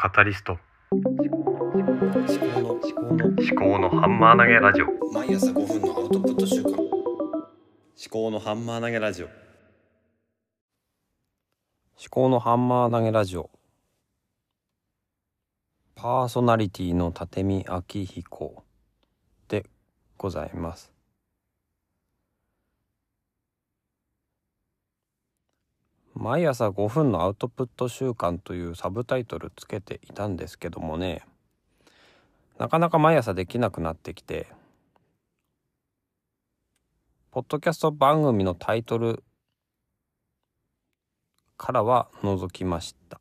カタリスト。思考の思考の思考のハンマー投げラジオ。毎朝5分のアウトプット週間思考のハンマー投げラジオ。思考のハンマー投げラジオ。パーソナリティの立見明彦でございます毎朝5分のアウトプット週間というサブタイトルつけていたんですけどもね。なかなか毎朝できなくなってきてポッドキャスト番組のタイトルからは除きました。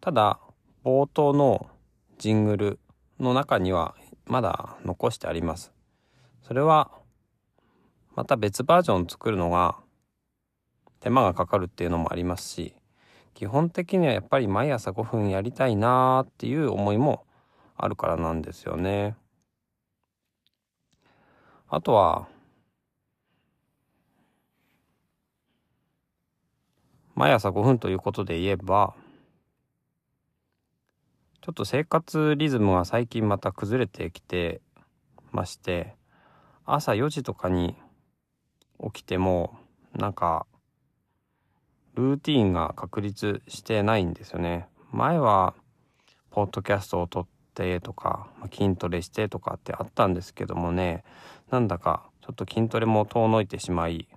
ただ冒頭のジングルの中にはまだ残してあります。それはまた別バージョン作るのが手間がかかるっていうのもありますし基本的にはやっぱり毎朝5分やりたいなーっていう思いもあるからなんですよね。あとは毎朝5分ということで言えばちょっと生活リズムが最近また崩れてきてまして朝4時とかに起きてもなんかルーティーンが確立してないんですよね。前はポッドキャストを撮ってとか筋トレしてとかってあったんですけどもねなんだかちょっと筋トレも遠のいてしまい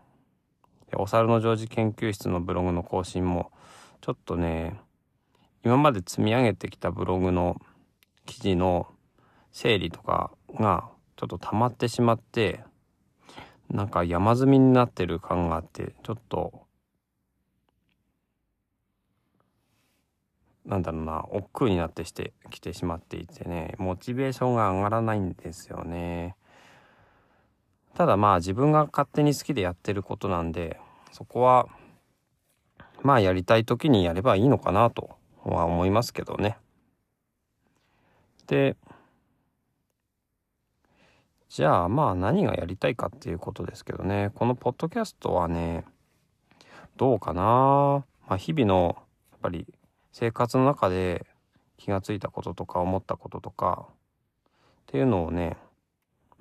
お猿の常時研究室のブログの更新もちょっとね今まで積み上げてきたブログの記事の整理とかがちょっと溜まってしまってなんか山積みになってる感があってちょっとなんだろうな億劫になってしてきてしまっていてねモチベーションが上がらないんですよね。ただまあ自分が勝手に好きでやってることなんでそこはまあやりたい時にやればいいのかなとは思いますけどね。でじゃあまあ何がやりたいかっていうことですけどね。このポッドキャストはねどうかな。まあ日々のやっぱり生活の中で気がついたこととか思ったこととかっていうのをね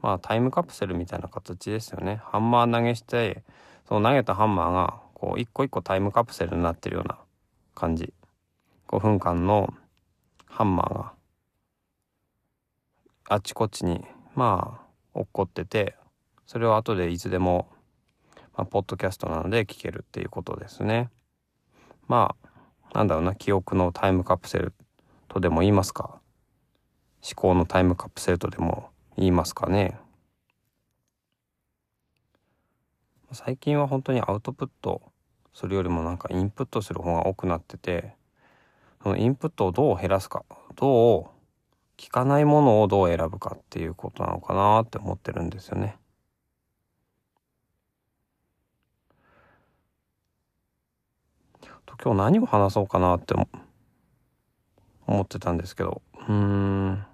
まあタイムカプセルみたいな形ですよね。ハンマー投げしてその投げたハンマーがこう一個一個タイムカプセルになってるような感じ。5分間のハンマーがあちこちにまあ起こっててそれを後でいつでも、まあ、ポッドキャストなので聞けるっていうことですね。まあなんだろうな記憶のタイムカプセルとでも言いますか思考のタイムカプセルとでも言いますかね。最近は本当にアウトプットするよりもなんかインプットする方が多くなっててそのインプットをどう減らすかどう聞かないものをどう選ぶかっていうことなのかなって思ってるんですよね。と今日何を話そうかなって思ってたんですけど。うん。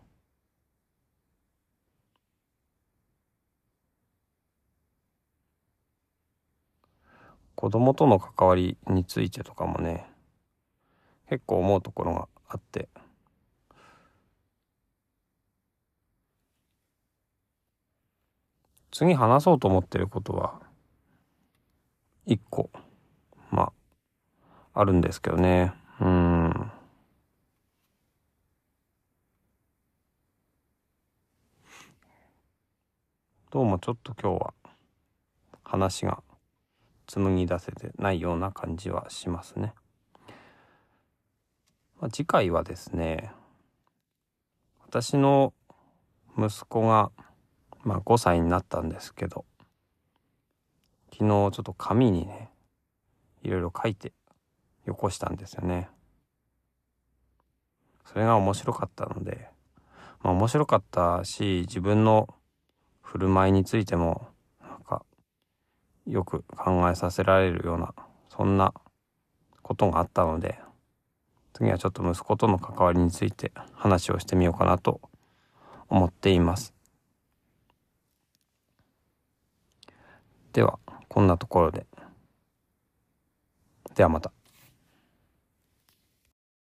子供との関わりについてとかもね結構思うところがあって。次話そうと思ってることは一個まああるんですけどねうんどうもちょっと今日は話が紡ぎ出せてないような感じはしますね。まあ、次回はですね私の息子がまあ5歳になったんですけど昨日ちょっと紙にねいろいろ書いてよこしたんですよね。それが面白かったのでまあ面白かったし自分の振る舞いについてもなんかよく考えさせられるようなそんなことがあったので次はちょっと息子との関わりについて話をしてみようかなと思っています。ではこんなところでではまた。